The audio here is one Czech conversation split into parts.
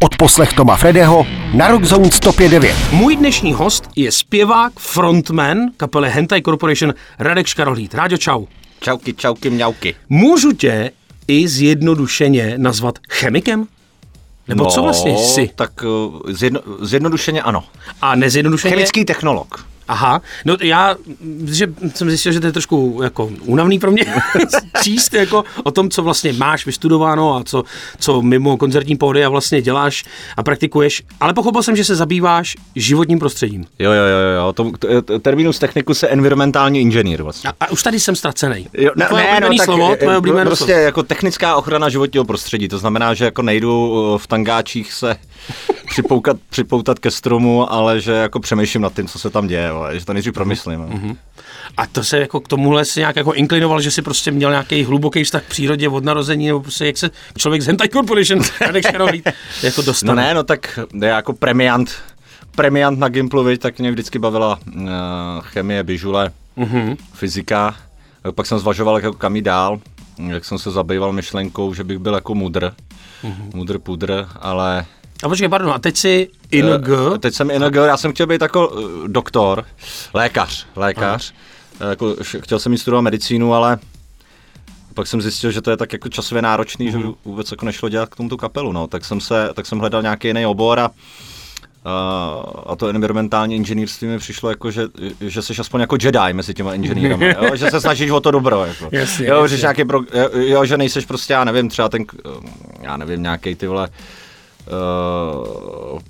Odposlech Toma Fredeho na Rockzone 105.9. Můj dnešní host je zpěvák, frontman kapely Hentai Corporation Radek Škarohlíd. Ráďo, čau. Čauky, čauky, mňauky. Můžu tě i zjednodušeně nazvat chemikem? Nebo no, co vlastně jsi? Tak uh, zjedno, zjednodušeně ano. A nezjednodušeně? Chemický technolog. Aha, no já, že jsem zjistil, že to je trošku jako únavný pro mě číst jako o tom, co vlastně máš vystudováno a co, co mimo koncertní pódy a vlastně děláš a praktikuješ, ale pochopil jsem, že se zabýváš životním prostředím. Jo, jo, jo, jo. To, to, terminus technicus je environmentální inženýr vlastně. A, a už tady jsem ztracený. Jo, ne, tvoje ne, no, tak, slovo, tvoje oblíbené prostě slovo. jako technická ochrana životního prostředí, to znamená, že jako nejdu uh, v tangáčích se připoukat, připoutat ke stromu, ale že jako přemýšlím nad tím, co se tam děje, vole, že to nejdřív promyslím. Mm-hmm. A to se jako k tomuhle si nějak jako inklinoval, že si prostě měl nějaký hluboký vztah k přírodě od narození, nebo prostě jak se člověk z Hentai Corporation jako dostal. No ne, no tak já jako premiant, premiant na Gimplu, viď, tak mě vždycky bavila uh, chemie, bižule, mm-hmm. fyzika. Pak jsem zvažoval, jako kam jít dál, jak jsem se zabýval myšlenkou, že bych byl jako mudr, mm-hmm. mudr pudr, ale A počkej, pardon, a teď si ING? Eh, Teď jsem ING, já jsem chtěl být jako eh, doktor, lékař, lékař. Eh, Jako, chtěl jsem jít studovat medicínu, ale pak jsem zjistil, že to je tak jako časově náročný, mm. že by vůbec jako nešlo dělat k tomu tu kapelu, no. Tak jsem se, tak jsem hledal nějaký jiný obor a a, a to environmentální inženýrství mi přišlo jako, že, že jsi aspoň jako Jedi mezi těma inženýrama, jo? že se snažíš o to dobro. Jako. Jasně, jo, jasně. Že nějaký pro, jo, jo, že nejseš prostě, já nevím, třeba ten, já nevím, nějaký ty vole, uh,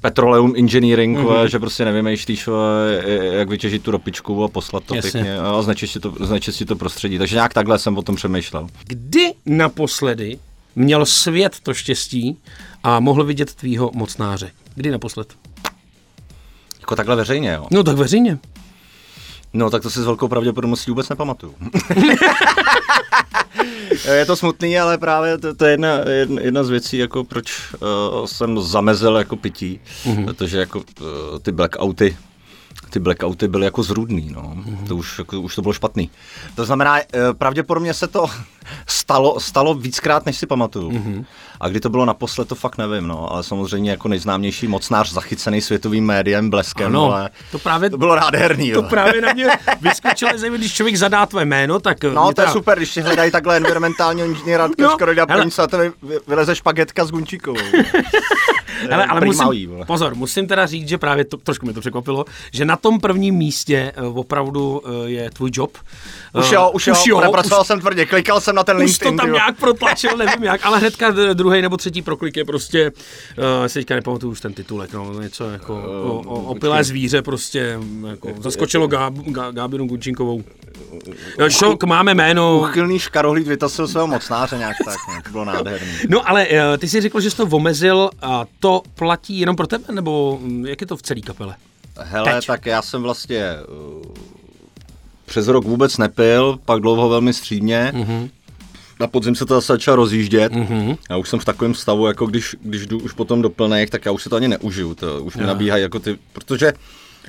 petroleum engineering, mm-hmm. že prostě nevymýšlíš, vole, jak vytěžit tu ropičku a poslat to Jasně. pěkně a znečistit to, znečistit to prostředí. Takže nějak takhle jsem o tom přemýšlel. Kdy naposledy měl svět to štěstí a mohl vidět tvýho mocnáře? Kdy naposled? Jako takhle veřejně, jo. No tak veřejně. No, tak to si s velkou pravděpodobností vůbec nepamatuju. je to smutný, ale právě to, to je jedna, jedna, jedna z věcí, jako proč uh, jsem zamezil jako pití, mm-hmm. protože jako uh, ty blackouty ty blackouty byly jako zrůdný, no. Mm-hmm. To už, jako, už to bylo špatný. To znamená, eh, pravděpodobně se to stalo, stalo víckrát, než si pamatuju. Mm-hmm. A kdy to bylo naposled, to fakt nevím, no. Ale samozřejmě jako nejznámější mocnář zachycený světovým médiem, bleskem, Ano, ale to právě- to bylo nádherný, To jo. právě na mě vyskočilo, zejména když člověk zadá tvé jméno, tak... No, mě to je teda- super, když si hledají takhle environmentálního inženýra, No, no, skoro se a to vy- vy- vyleze špagetka s Gunčíkovou. Ale, ale musím, pozor, musím teda říct, že právě to, trošku mě to překvapilo, že na tom prvním místě eh, opravdu eh, je tvůj job. Už Eh, jo, už jo, už jo pracoval už, jsem tvrdě, klikal jsem na ten už to LinkedIn. tam ty jo. nějak protlačil, nevím jak, ale hnedka druhý nebo třetí proklik je prostě, uh, si teďka nepamatuju už ten titulek, no, něco jako o, o, opilé zvíře prostě, mm, jako, zaskočilo Gá, Gá, Gábinu Gunčinkovou. Šok, máme jméno. Uchylný škarohlíd vytasil svého mocnáře nějak tak, to bylo nádherný. No ale eh, ty jsi řekl, že jsi to omezil a to platí jenom pro tebe, nebo mm, jak je to v celé kapele? Hele, Teď. tak já jsem vlastně uh, přes rok vůbec nepil, pak dlouho velmi střídně. Mm-hmm. Na podzim se to zase začalo rozjíždět. Mm-hmm. Já už jsem v takovém stavu, jako když, když jdu už potom do plných, tak já už si to ani neužiju. To už mi nabíhají jako ty, protože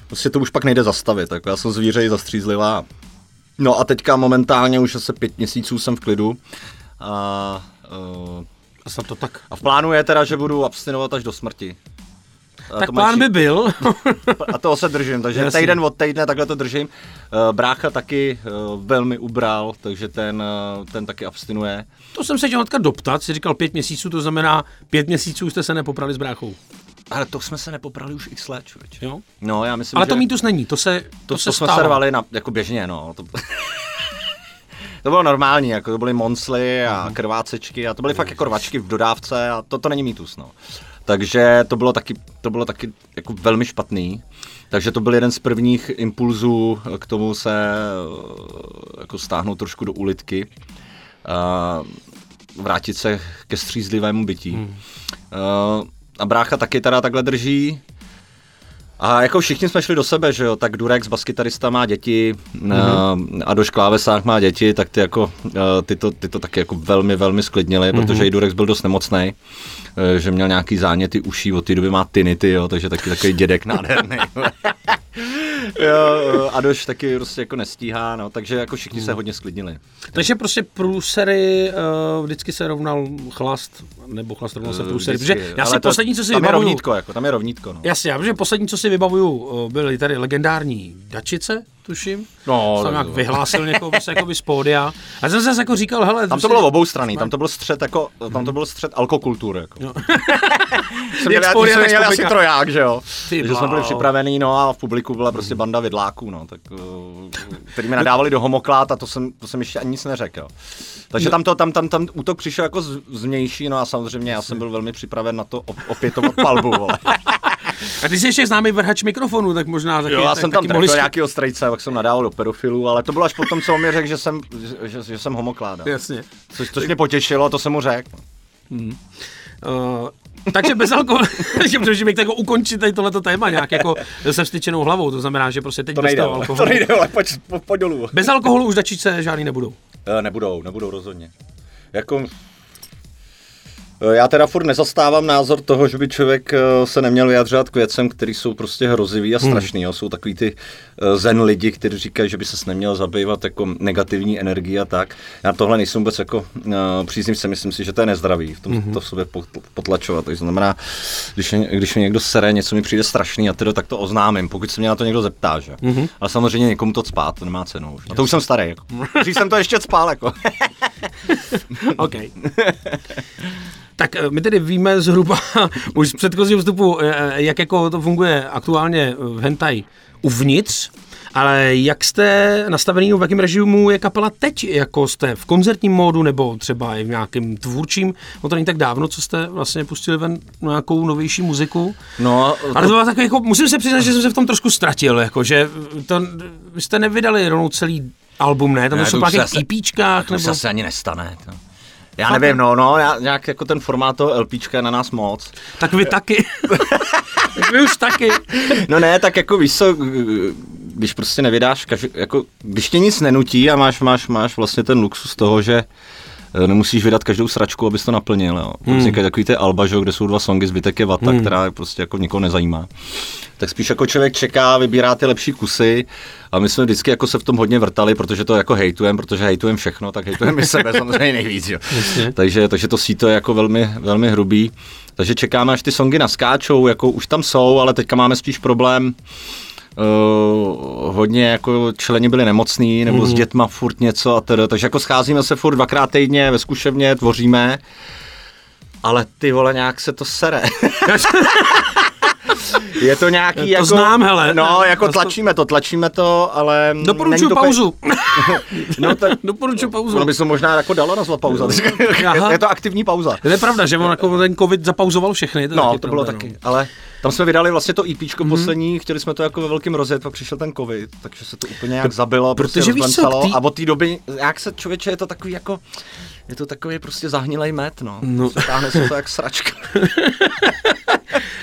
prostě to už pak nejde zastavit. Jako já jsem zvířej zastřízlivá. No a teďka momentálně už asi pět měsíců jsem v klidu. A, uh, A to tak. a v plánu je teda, že budu abstinovat až do smrti. A Tak to plán by byl. a toho se držím, takže Jasně. týden od týdne takhle to držím. Eh, Brácha taky eh, velmi ubral, takže ten, eh, ten taky abstinuje. to jsem se chtěl hnedka doptat, jsi říkal pět měsíců, to znamená pět měsíců jste se nepoprali s bráchou. Ale to jsme se nepoprali už x let, člověč. Jo? No, já myslím, Ale že to mýtus není, to se, to, to, se to jsme se rvali na, jako běžně, no. To, to bylo normální, jako to byly monsly a Mhm. krvácečky a to byly fakt jako rvačky v dodávce a to, to není mýtus, no. Takže to bylo taky, to bylo taky jako velmi špatný. Takže to byl jeden z prvních impulzů k tomu se eh, jako stáhnout trošku do ulitky. A vrátit se ke střízlivému bytí. Hmm. A brácha taky teda takhle drží. A jako všichni jsme šli do sebe, že jo, tak Durex, baskytarista má děti mm-hmm. a Doš Klávesák má děti, tak ty jako, eh, ty to, ty to taky jako velmi, velmi sklidnili, mm-hmm. protože i Durex byl dost nemocný, že měl nějaký záněty uší, od té doby má tinity, jo, takže taky takový dědek nádherný. jo, jo, Adoš taky prostě jako nestíhá, no, takže jako všichni se hodně sklidnili. Takže prostě průsery uh, vždycky se rovnal chlast, nebo chlast rovnal se průsery. Protože já si to- poslední, co si tam je vybavuju, rovnítko, jako, tam je rovnítko, no. Jasně, já protože poslední, co si vybavuju, eh, byly tady legendární Dačice, tuším. No, tam tak nějak jo. vyhlásil někoho prostě jako z pódia. A já jsem zase jako říkal, hele, Tam to bylo obou strany, tam to byl střed jako, tam to byl střed alkokultury, jako. Jo. Jsem Jak měl, spory, jsme měli asi troják, že jo. Ty že jsme byli bláho. připravení, no a v publiku byla prostě banda vidláků, no, tak, uh, který mi nadávali do homoklát a to jsem, to jsem ještě ani nic neřekl. Takže tam, to, tam, tam, tam útok přišel jako z, zvnější, no a samozřejmě já jsem byl velmi připraven na to op- opětovat palbu, vole. A ty jsi ještě známý vrhač mikrofonu, tak možná taky, Jo, já tak, jsem tam taky mohli sk- nějaký ostrejce, pak jsem nadával do pedofilů, ale to bylo až potom, co on mi řekl, že jsem, že, že, že jsem homokláda. Jasně. Což, což mě potěšilo, to jsem mu řekl. Uh, takže bez alkoholu, že můžeme jak jako ukončit tady tohleto téma nějak jako se vstyčenou hlavou, to znamená, že prostě teď To bez nejde, toho ale, to alkoholu. nejde, ale pojď, po, pojď dolů. Bez alkoholu už dačice žádný nebudou. Eh, Nebudou, nebudou rozhodně. Jako, já teda furt nezastávám názor toho, že by člověk eh, se neměl vyjadřovat k věcem, které jsou prostě hrozivý a strašný. Jo. Jsou takový ty eh, zen lidi, kteří říkají, že by se neměl zabývat jako negativní energií a tak. Já tohle nejsem vůbec jako uh, příznivce, myslím si, že to je nezdravý v tom mm-hmm. to v sobě pot- potlačovat. To znamená, když, když mě někdo sere, něco mi přijde strašný a tedy tak to oznámím, pokud se mě na to někdo zeptá. Že? Mm-hmm. Ale samozřejmě někomu to cpát, to nemá cenu už. A to už jsem starý. Jako. Dřív jsem to ještě cpál. Jako. OK. Tak eh, my tedy víme zhruba už z předchozího vstupu, eh, jak jako to funguje aktuálně v Hentai uvnitř, ale jak jste nastavený, v jakém režimu je kapela teď? Jako jste v koncertním módu nebo třeba i v nějakém tvůrčím? No to není tak dávno, co jste vlastně pustili ven nějakou novější muziku. No, Ale to bylo tak jako, musím se přiznat, že jsem se v tom trošku ztratil, jako, že to, vy jste nevydali rovnou celý album, ne? Tam Ne, to to jsou nějakých se- EPčkách, To nebo... se asi ani nestane. To. Já nevím, no, no, já, nějak jako ten formát toho LPčka je na nás moc. Tak vy taky. tak vy už taky. No ne, tak jako víš co, když prostě nevydáš, každý, jako, když tě nic nenutí a máš, máš, máš vlastně ten luxus toho, že nemusíš vydat každou sračku, abys to naplnil. Jo. Hmm. Vznikají takový ty alba, že, kde jsou dva songy, zbytek je vata, hmm. která prostě jako nikoho nezajímá. Tak spíš jako člověk čeká, vybírá ty lepší kusy a my jsme vždycky jako se v tom hodně vrtali, protože to jako hejtujem, protože hejtujem všechno, tak hejtujeme i sebe samozřejmě nejvíc. Jo. takže, takže to síto je jako velmi, velmi hrubý. Takže čekáme, až ty songy naskáčou, jako už tam jsou, ale teďka máme spíš problém, Uh, hodně jako členi byli nemocní nebo mm. s dětma furt něco a teda, takže jako scházíme se furt dvakrát týdně ve zkušebně, tvoříme, ale ty vole nějak se to sere. Je to nějaký To jako... znám, hele. No, jako To- tlačíme to, tlačíme to, ale... Doporučuji to pauzu. No, to, Doporučuji pauzu. ono by se možná jako dalo nazvat pauza. Aha. je to aktivní pauza. To je pravda, že on jako ten covid zapauzoval všechny. To No, to bylo pravda, taky, no. ale tam jsme vydali vlastně to EPčko mm-hmm. poslední, chtěli jsme to jako ve velkém rozjet, pak přišel ten covid, takže se to úplně nějak zabilo, prostě protože víš co, tý- a od té doby, jak se člověče, je to takový jako, je to takový prostě zahnilej met, no. No. Táhne se to jak sračka.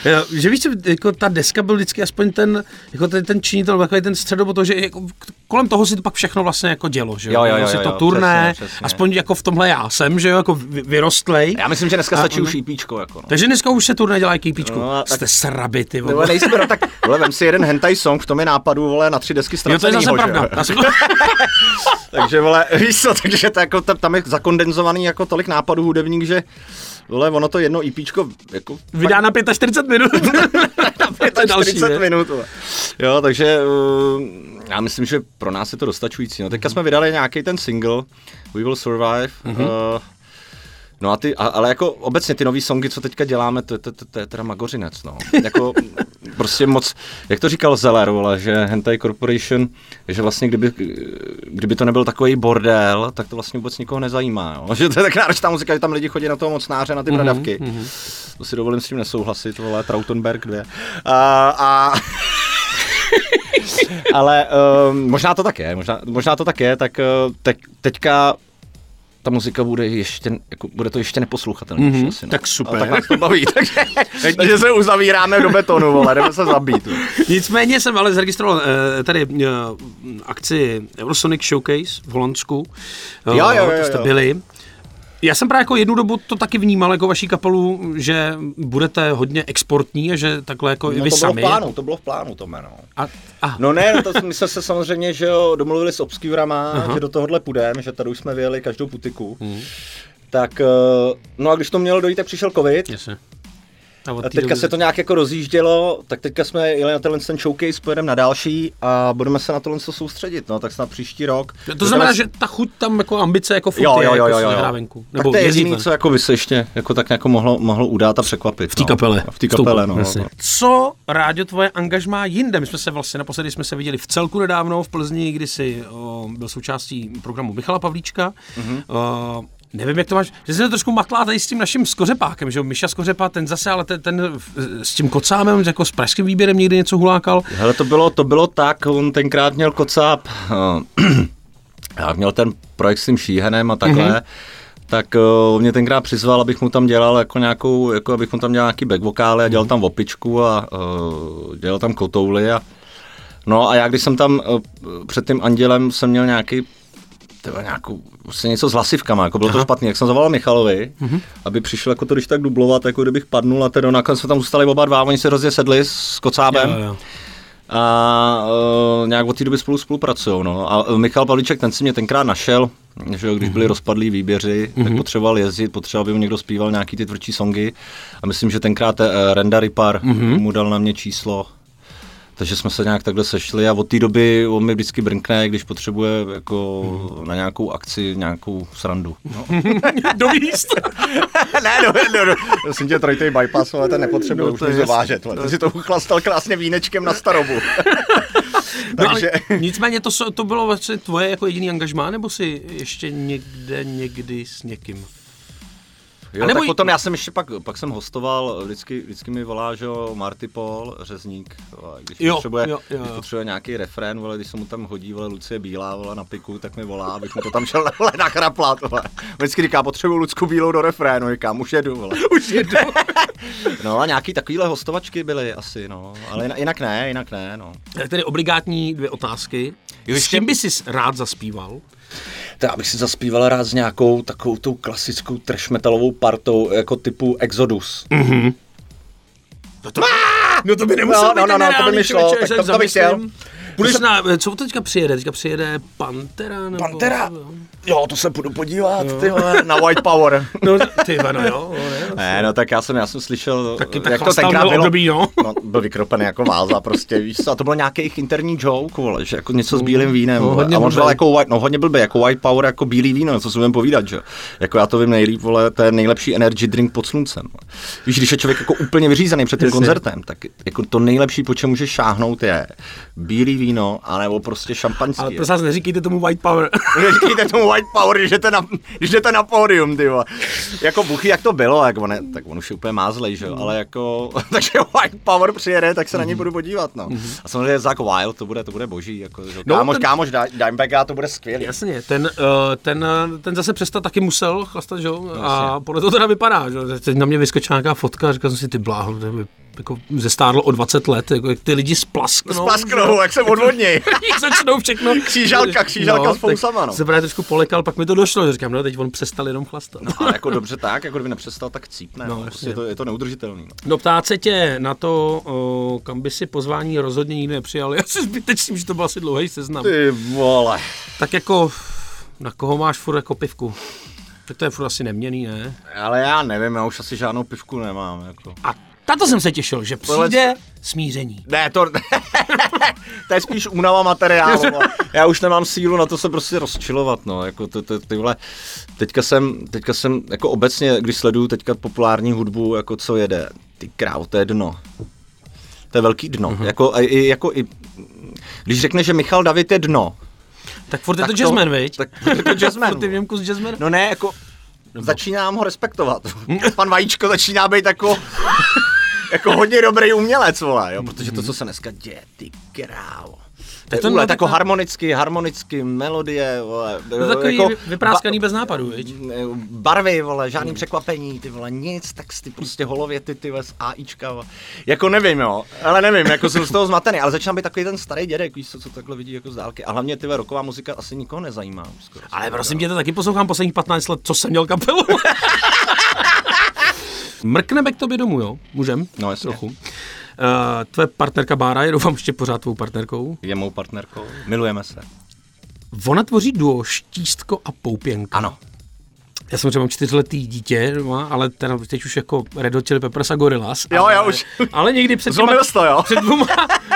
Jo, Že víš, jako ta deska byl vždycky aspoň ten, jako ten, ten činitel, takový ten středobod, toho, že jako kolem toho si to pak všechno vlastně jako dělo, že Jo, jo, jo, jo, to jo, turné, přesně, přesně. aspoň jako v tomhle já jsem, že jo, jako vy- vyrostlej. Já myslím, že dneska A stačí ono- už EPčko, jako no. Takže dneska už se turné dělá kýpíčku. No a tak- Jste sraby, ty Nebo vole. nejsme, no tak, vole, vem si jeden hentai song, v tom je nápadu, vole, na tři desky Jo, to je zase pravda. Takže, vole, víš co, takže to jako, tam, tam je zakondenzovaný jako tolik nápadů hudebník, že Vole, ono to jedno EPčko jako Vydá na 45 minut. 40 ne? minut. vole. Jo, takže uh, já myslím, že pro nás je to dostačující. No, teďka jsme vydali nějaký ten single, We Will Survive. Mhm. Mm-hmm. Uh, No a ty, a, ale jako obecně ty nový songy, co teďka děláme, to, to, to, to je teda magořinec, no. Jako prostě moc, jak to říkal Zeller, vole, že Hentai Corporation, že vlastně kdyby, kdyby to nebyl takový bordel, tak to vlastně vůbec nikoho nezajímá, jo. Že to je tak náročná muzika, že tam lidi chodí na toho mocnáře, na ty Mhm, bradavky. Mm-hmm. To si dovolím s tím nesouhlasit, vole, Trautenberg 2. A, a ale um, možná to tak je, možná, možná to tak je, tak uh, te, teďka ta muzika bude ještě, jako, bude to ještě neposlouchatelnější. Mhm, asi, no. tak super. A tak nás to baví, takže, takže se uzavíráme do betonu, vole, jdeme se zabít. Nicméně jsem ale zaregistroval eh, tady eh, akci Eurosonic Showcase v Holandsku. Jo, jo, jo, To jste jo. byli. Já jsem právě jako jednu dobu to taky vnímal jako vaší kapelu, že budete hodně exportní a že takhle jako i No vy to bylo sami. v plánu, to bylo v plánu, to jméno. A, a, No ne, to my jsme se samozřejmě, že jo, domluvili s Obscurama, že do tohohle půjdeme, že tady už jsme vyjeli každou putiku. Mhm. Tak, eh, no a když to mělo dojít, tak přišel covid. jasně. A A teďka doby- se to nějak jako rozjíždělo, tak teďka jsme jeli na tenhle ten showcase, pojedeme na další a budeme se na tohle co soustředit, no, tak snad příští rok. To znamená, že ta chuť tam jako ambice jako furt Jo, je, jo, jo, jako jo, jo. nehrá venku. tak to je jediný, co jako by se ještě jako tak jako mohlo, mohlo udát a překvapit. v té kapele. V té kapele, no. No. Co, Ráďo, tvoje angažmá jinde? My jsme se vlastně naposledy jsme se viděli v celku nedávno v Plzni, kdy jsi o, byl součástí programu Michala Pavlíčka. Mhm. Mm-hmm. O, nevím, jak to máš, že se to trošku matlá tady s tím naším skořepákem, že jo? Miša Skořepa, ten zase, ale ten, ten s tím kocámem, jako s pražským výběrem někdy něco hulákal. Hele, to bylo, to bylo tak, on tenkrát měl kocáp, eh, já měl ten projekt s tím šíhenem a takhle, mm-hmm. tak uh, mě tenkrát přizval, abych mu tam dělal jako nějakou, jako abych mu tam dělal nějaký back vokály a dělal tam opičku a uh, dělal tam kotouly a no a já když jsem tam uh, před tím andělem jsem měl nějaký tyhle, nějakou, prostě něco s hlasivkama, jako bylo to špatný, jak jsem zavolal Michalovi, mm-hmm. aby přišel jako to když tak dublovat, jako kdybych padnul a teda nakonec jsme tam zůstali oba dva, oni se hrozně sedli s kocábem Jo, jo. a uh, nějak od té doby spolu spolupracují. No. A uh, Michal Pavlíček, ten si mě tenkrát našel, že jo, když byli rozpadlí výběři, mm-hmm. tak potřeboval jezdit, potřeboval, aby mu někdo zpíval nějaký ty tvrdší songy. A myslím, že tenkrát uh, Renda Ripar mm-hmm. mu dal na mě číslo. Takže jsme se nějak takhle sešli a od té doby on mi vždycky brnkne, když potřebuje jako na nějakou akci, nějakou srandu. No. Dovíst. ne, no, no, no. Prosím tě, trojtej bypass, ale ten nepotřebuje No, to už dovážet. No. Ty si to uchlastal krásně vínečkem na starobu. No, Takže... ale nicméně to, to bylo vlastně tvoje jako jediný angažmá, nebo si ještě někde, někdy s někým? Jo, A nebo tak potom já jsem ještě pak, pak jsem hostoval, vždycky, vždycky mi volá, že Marty Paul, řezník, vole, když, Jo, potřebuje, jo, jo, když potřebuje nějaký refrén, vole, když se mu tam hodí, vole, Lucie Bílá, vole, na piku, tak mi volá, abych mu to tam šel vole, nachraplat, vole. Vždycky říká, potřebuju Lucku Bílou do refrénu, říkám, už jedu, vole. Už jedu. No a nějaký takovýhle hostovačky byly asi, no, ale jinak, ne, jinak ne, no. Tak tedy obligátní dvě otázky. Jo, S ještě- čím by si rád zaspíval? Tak abych si zaspíval rád s nějakou takovou tou klasickou trash metalovou partou, jako typu Exodus. No to, no to by nemusel No, být no, no, no, to by mi šlo, tak to- to bych chtěl. Půjdeš na, co teďka přijede? Teďka přijede Pantera? Nebo, Pantera? Jo, to se půjdu podívat, ty vole, na White Power. No, ty no jo, no, ne, Ne, no tak já jsem, já jsem slyšel, Taky tak jak to tenkrát byl bylo. období, no. no. byl vykropený jako váza prostě, víš co, a to byl nějaký jejich interní joke, vole, že jako něco s bílým vínem, No, hodně a on říkal jako white, no hodně blbý, jako white power, jako bílý víno, co si budeme povídat, že? Jako já to vím nejlíp, vole, to je nejlepší energy drink pod sluncem. Víš, když je člověk jako úplně vyřízený před tím Jasně. koncertem, tak jako to nejlepší, po čem může šáhnout, je bílý víno, anebo prostě šampaňský. Ale prosím vás, neříkejte tomu White Power. Říkejte tomu White Power, když jdete na, když jdete na pódium, ty. Jako buchy, jak to bylo, jak on, je, tak on už je úplně mázlej, že jo, ale jako, takže White Power přijede, tak se na něj budu podívat, no. A samozřejmě Zack Wild, to bude, to bude boží, jako, že. No, kámoš, ten- kámoš, Di- Dimebacka, to bude skvělý. Jasně, ten, uh, ten, uh, ten zase přestat taky musel chlastat, že jo? A podle toho teda vypadá, že jo? Teď na mě vyskočila nějaká fotka říkal jsem si, ty bláho, to by jako zestárlo o 20 let, jako jak ty lidi splasknou. Splasknou, jak se odvodněj. Jak začnou všechno. Křížálka, křížálka s fousama, no. Se právě trošku polekal, pak mi to došlo, že říkám, no teď on přestal jenom chlastat. No, Ale jako dobře tak, jako kdyby nepřestal, tak cípne, No, no, prostě je to, je to neudržitelný. No. no ptát se tě na to, o, kam by si pozvání rozhodně nikdy nepřijal. Já si zbytečný, že to byl asi dlouhý seznam. Ty vole. Tak jako, na koho máš furt jako pivku? Tak to je furt asi neměný, ne? Ale já nevím, já už asi žádnou pivku nemám, jako. A tato jsem se těšil, že Tohle- přijde smíření. Ne, to, to je spíš únava materiálu. vole. Já už nemám sílu na to se prostě rozčilovat, no, jako to, to, ty vole, teďka jsem, teďka jsem, jako obecně, když sleduju teďka populární hudbu, jako co jede, ty kráv, to je dno. To je velký dno, Mhm. uh-huh. jako, a i, jako i, když řekne, že Michal David je dno, Tak furt je Tak to to- jazzman, viď? tak furt je to jazzman, Furt je kus jazzman? no ne, jako, začínám ho respektovat. Pan Vajíčko začíná být jako, jako hodně dobrý umělec, vole, jo, protože to, co se dneska děje, ty krávo. Tak to tak jako tak- harmonicky, harmonicky, melodie, vole. To je takový jako vypráskaný bez nápadu, viď? barvy, vole, žádný překvapení, ty vole, nic, texty, prostě holověty, ty vole, z AIčka, vole. Jako nevím, jo, ale nevím, jako jsem z toho zmatený, ale začínám být takový ten starý dědek, víš co, co takhle vidí jako z dálky. A hlavně ty roková muzika asi nikoho nezajímá. Skoro, Ale prosím tě, to taky poslouchám posledních 15 let, co jsem měl kapelu. Mrkneme k tobě domů, jo? Můžem? No, jasně. Trochu. Uh, tvoje partnerka Bára je doufám ještě pořád tvou partnerkou. Je mou partnerkou, milujeme se. Ona tvoří duo Štístko a Poupěnka. Ano. Já jsem třeba mám čtyřletý dítě doma, ale teda teď už jako Red Hot Chili Peppers a Gorillaz. Jo, ale, já už. Ale někdy před, jsi to, jo? před, dvouma,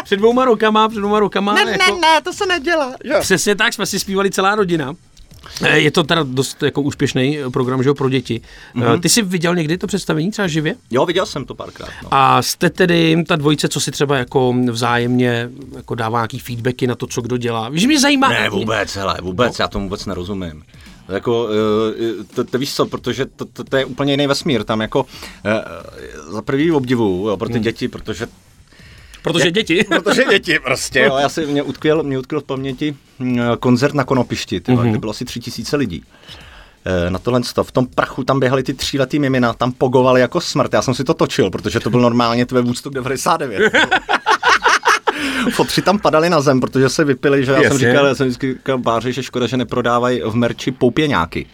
před dvouma rokama, před dvouma rokama. jako, ne, to se nedělá. Jo. Přesně tak, jsme si zpívali celá rodina. Eh, Je to teda dost jako úspěšný program, že jo, pro děti. Mm-hmm. Ty jsi viděl někdy to představení třeba živě? jo, viděl jsem to párkrát. No. A jste tedy ta dvojice, co si třeba jako vzájemně jako dává nějaký feedbacky na to, co kdo dělá. Víš, mě zajímá. Ne, vůbec, hele, vůbec, no. já tomu vůbec nerozumím. Jako, eh, to, to víš co, protože to, to, to je úplně jiný vesmír, tam jako za prvý obdivu jo, pro ty děti, protože Protože děti. Protože děti prostě, jo. Já si mě utkvěl, mě utkvěl v paměti mm, koncert na Konopišti, tyhle, mm-hmm. kde bylo asi tři tisíce lidí. Eh, Na tohle sto. V tom prachu tam běhali ty tříletý mimina, tam pogovali jako smrt. Já jsem si to točil, protože to byl normálně tvé Woodstock 99. Fotři tam padali na zem, protože se vypili, že já jsem Jasně. říkal, já jsem vždycky říkal Báři, že škoda, že neprodávají v merči poupěňáky.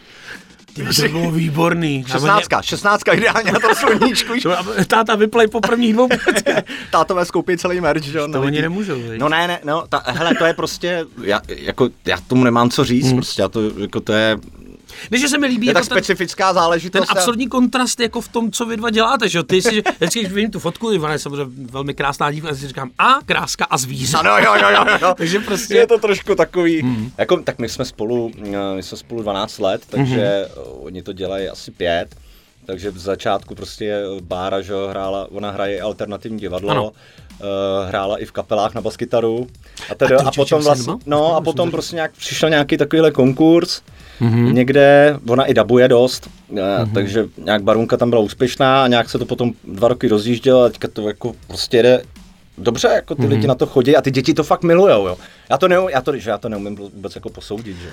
Ty, to bylo výborný. A oni- 16, 16 ideálně na to sluníčku. víš. Táta vyplej po prvních dvou. Tátové skoupí celý merch, že jo. To na oni nemůžou, viď? No ne, ne, no, ta, hele, to je prostě, já, jako, já tomu nemám co říct, hmm. prostě, já to, jako to je, Víš, že se mi líbí je jako tak ten, specifická záležitost. ten absurdní kontrast jako v tom, co vy dva děláte, že? Ty si, vždycky, když vidím tu fotku, Ivana je samozřejmě velmi krásná dívka, a si říkám, a kráska a zvíře. Ano, jo, jo, jo, jo. Takže prostě- Je to trošku takový, hmm. jako, tak my jsme spolu, eh, my jsme spolu 12 let, takže hmm. oni to dělají asi pět. Takže v začátku prostě Bára, že hrála, ona hraje alternativní divadlo, Ano. Uh, hrála i v kapelách na baskytaru. A, teda, A a, potom vlastně, no a potom prostě nějak přišel nějaký takovýhle konkurs, mm-hmm. někde, ona i dabuje dost, mm-hmm. takže nějak Barunka tam byla úspěšná a nějak se to potom dva roky rozjíždělo a teďka to jako prostě jde dobře, jako ty mm-hmm. lidi na to chodí a ty děti to fakt milujou, jo. Já to, neumím, já to, že já to neumím vůbec jako posoudit, že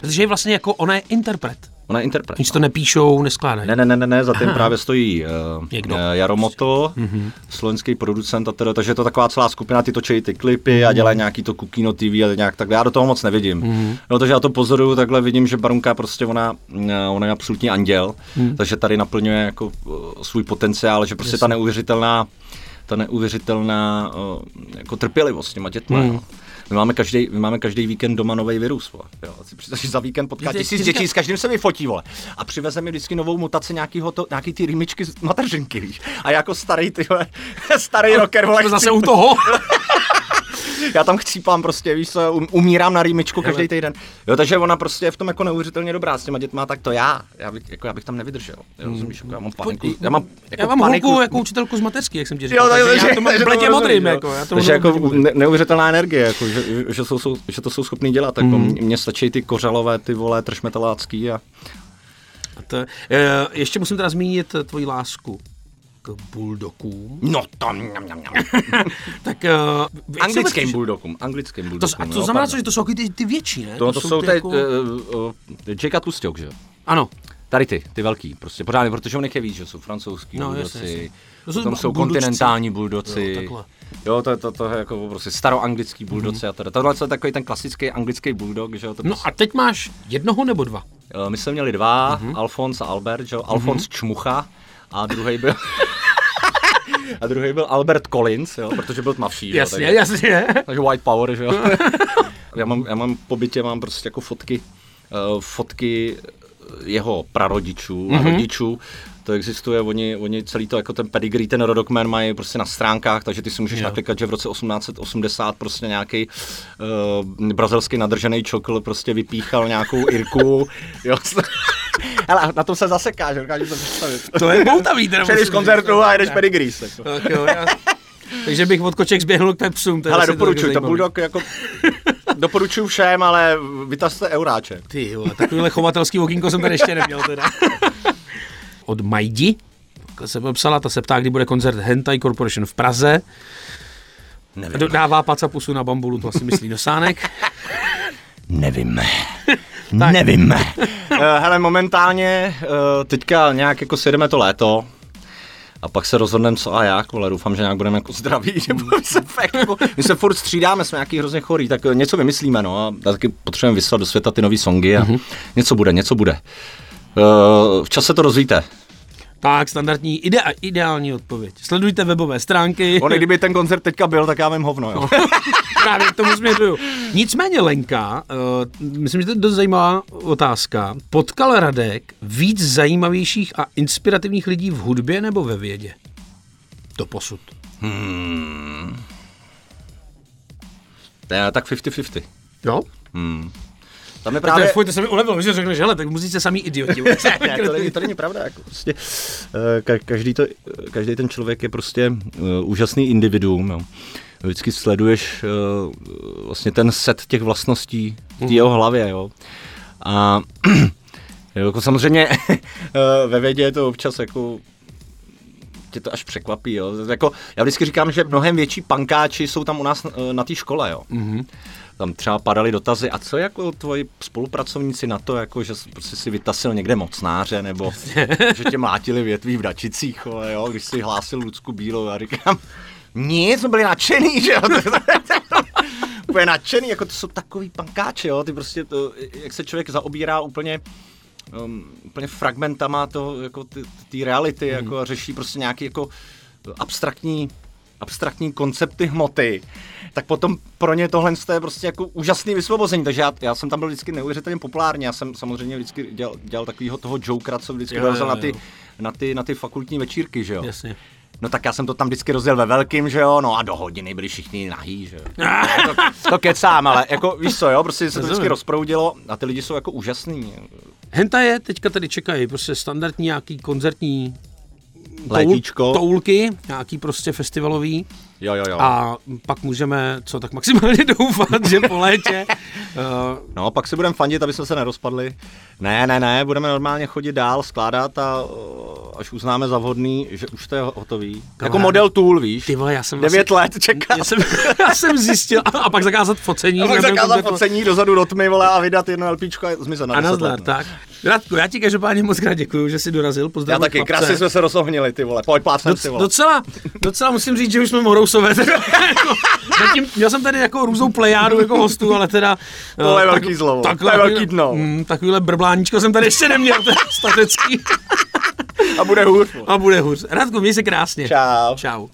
Protože je vlastně jako, ona je interpret. Ona je interpret. Oni si to nepíšou, neskládají. Ne, ne, ne, ne, ne, za tím právě stojí uh, Někdo. uh, Jaromoto, mm-hmm. slovenský producent a teda, takže je to taková celá skupina, ty točí ty klipy mm-hmm. a dělají nějaký to Kukino TV a nějak takhle, já do toho moc nevidím. Mm-hmm. No, takže já to pozoruju, takhle vidím, že Barunka prostě ona, uh, ona je absolutní anděl, mm-hmm. takže tady naplňuje jako svůj potenciál, že prostě ta neuvěřitelná ta neuvěřitelná jako trpělivost s těma dětma. Mm. My máme, každý, my máme každý víkend doma nový virus. Vole. Jo, si za víkend potká tisíc dětí, s každým se vyfotí, vole. A přiveze mi vždycky novou mutaci nějakýho to, nějaký ty rýmičky z mateřinky, víš. A jako starý, ty vole, starý rocker, vole, Jsme zase u toho. já tam chcípám prostě, víš co, um, umírám na rýmičku každý týden. Jo, takže ona prostě je v tom jako neuvěřitelně dobrá s těma dětma, tak to já, já bych, jako já bych tam nevydržel. Jo, rozumíš, jako já mám paniku, já mám, jako já mám paniku, holku jako učitelku z mateřský, jak jsem ti říkal. Jo, takže takže, já to mám tomu modrým, jako. Já tomu takže jako neuvěřitelná energie, jako, že, že, jsou, jsou, že to jsou schopní dělat. Jako, mm. Mně stačí ty kořalové, ty vole, tršmetalácký a A to, eh, ještě musím teda zmínit eh, tvoji lásku k bulldogům. No to mňam, mňam. Tak, uh, Anglickým bulldogům, anglickým To, bulldogům. a to jo, znamená, co, že to jsou ty, ty větší, ne? To, to, jsou ty ty, jako... uh, uh, Jacka Tlusťok, že jo? Ano, Tady ty, ty velký, prostě pořádně, protože nich je víc, že jsou francouzský No, no, jasně, jasně. buldoci, To jsou potom jsou buldočci. kontinentální Jo, buldoci, takhle. jo, to, je- to, to je jako prostě staroanglický buldoci a teda. Tohle je takový ten klasický anglický bulldog, že jo, to no a teď máš jednoho nebo dva? My jsme měli dva, Mhm. uh-huh. Alfons a Albert, že? jo? Alfons Čmucha a druhý byl... a druhý byl Albert Collins, jo? protože byl tmavší. jo, Jasně, takže, jasně. takže white power, že jo. já, mám, já mám po bytě mám prostě jako fotky, uh, fotky jeho prarodičů a rodičů. To existuje, oni, oni celý to, jako ten pedigree, ten rodokmen mají prostě na stránkách, takže ty si můžeš Jo. naklikat, že v roce 1880 prostě nějaký uh, brazilský nadržený čokl prostě vypíchal nějakou Irku. jo. Ale na tom se zaseká, že dokážeš to představit. To je boutavý. teda Přijdeš z musím koncertu říct. a jedeš pedigrees. Jako. Tak jo, já... Takže bych od koček zběhnul k pepsům. Hele, asi doporučuji, to bulldog jako... Doporučuji všem, ale vytazte euráče. Ty jo, takovýhle chovatelský okýnko jsem tady ještě neměl teda. Od Majdi, takhle se psala, ta se ptá, kdy bude koncert Hentai Corporation v Praze. Nevím. Dodává pacapusu na bambulu, to asi myslí dosánek. Nevím. Nevím. Eh, Hele, momentálně eh, teďka nějak jako si jdeme to léto, a pak se rozhodneme co a jak, ale doufám, že nějak budeme jako zdraví, nebo my se, fakt, jako, my se furt střídáme, jsme nějaký hrozně chorý, tak eh, něco vymyslíme, no a taky potřebujeme vyslat do světa ty nové songy a mm-hmm. něco bude, něco bude. Uh, v čase to rozvíte. Tak, standardní, ide, ideální odpověď. Sledujte webové stránky. On, kdyby ten koncert teďka byl, tak já vím hovno, jo. Právě k tomu směřuju. Nicméně Lenka, uh, myslím, že to je dost zajímavá otázka. Potkal Radek víc zajímavějších a inspirativních lidí v hudbě nebo ve vědě? Do posud. Hmm. Tak 50-50. Jo? Hmm. Tam je Právě... Fuj, to se mi ulevilo, že řekneš, hele, tak musíte samý idioti. ne, to, není, to není pravda. Jako prostě, eh, ka- každý, to, každý ten člověk je prostě uh, úžasný individuum. Jo. Vždycky sleduješ uh, vlastně ten set těch vlastností v té jeho hlavě. Jo. A jako samozřejmě ve vědě je to občas jako tě to až překvapí. Jo. Jako, já vždycky říkám, že mnohem větší pankáči jsou tam u nás na, na té škole. Jo. Mm-hmm tam třeba padaly dotazy, a co jako tvoji spolupracovníci na to, jako, že prostě si vytasil někde mocnáře, nebo že tě mlátili větví v Dačicích, jo, když si hlásil Lucku Bílou, a říkám, nic, jsme byli nadšený, že jo, úplně nadšený, jako to jsou takový pankáči, jo, ty prostě, to, jak se člověk zaobírá úplně um, úplně fragmentama to, jako ty, ty reality, mm. jako a řeší prostě nějaký jako abstraktní abstraktní koncepty hmoty, tak potom pro ně tohle je prostě jako úžasný vysvobození. Takže já, já jsem tam byl vždycky neuvěřitelně populární. Já jsem samozřejmě vždycky dělal, dělal takového toho jokera, co vždycky dorazil na ty, na, ty, na ty fakultní večírky, že jo. Jasně. No tak já jsem to tam vždycky rozjel ve velkým, že jo, no a do hodiny byli všichni nahý, že jo. to, to kecám, ale jako víš co, jo, prostě se to vždycky rozproudilo a ty lidi jsou jako úžasný. Henta je, teďka tady čekají prostě standardní nějaký koncertní Létíčko. toulky, nějaký prostě festivalový. Jo, jo, jo. A pak můžeme, co tak maximálně doufat, že po létě. uh... No, pak si budeme fandit, aby jsme se nerozpadli. Ne, ne, ne, budeme normálně chodit dál, skládat a až uznáme za vhodný, že už to je hotový. No, jako model tool, víš. Ty vole, já jsem Devět vlastně, let čeká. Já jsem, já jsem zjistil, a, a pak zakázat focení. A pak zakázat focení dozadu do tmy, vole, a vydat jedno LPčko a zmizet na A nazdar, no. tak. Radku, já ti každopádně moc krát děkuju, že jsi dorazil. Pozdravím já taky, krásně jsme se rozohnili, ty vole. Pojď, plácnem si, vole. Docela, docela musím říct, že už jsme morousové. jako, zatím, měl jsem tady jako různou plejádu jako hostů, ale teda... To je tak, velký zlo, takhle, to je velký dno. Mm, takovýhle brbláníčko jsem tady ještě neměl, to je statecký. A bude hůř. A bude hůř. Radku, měj se krásně. Čau. Čau.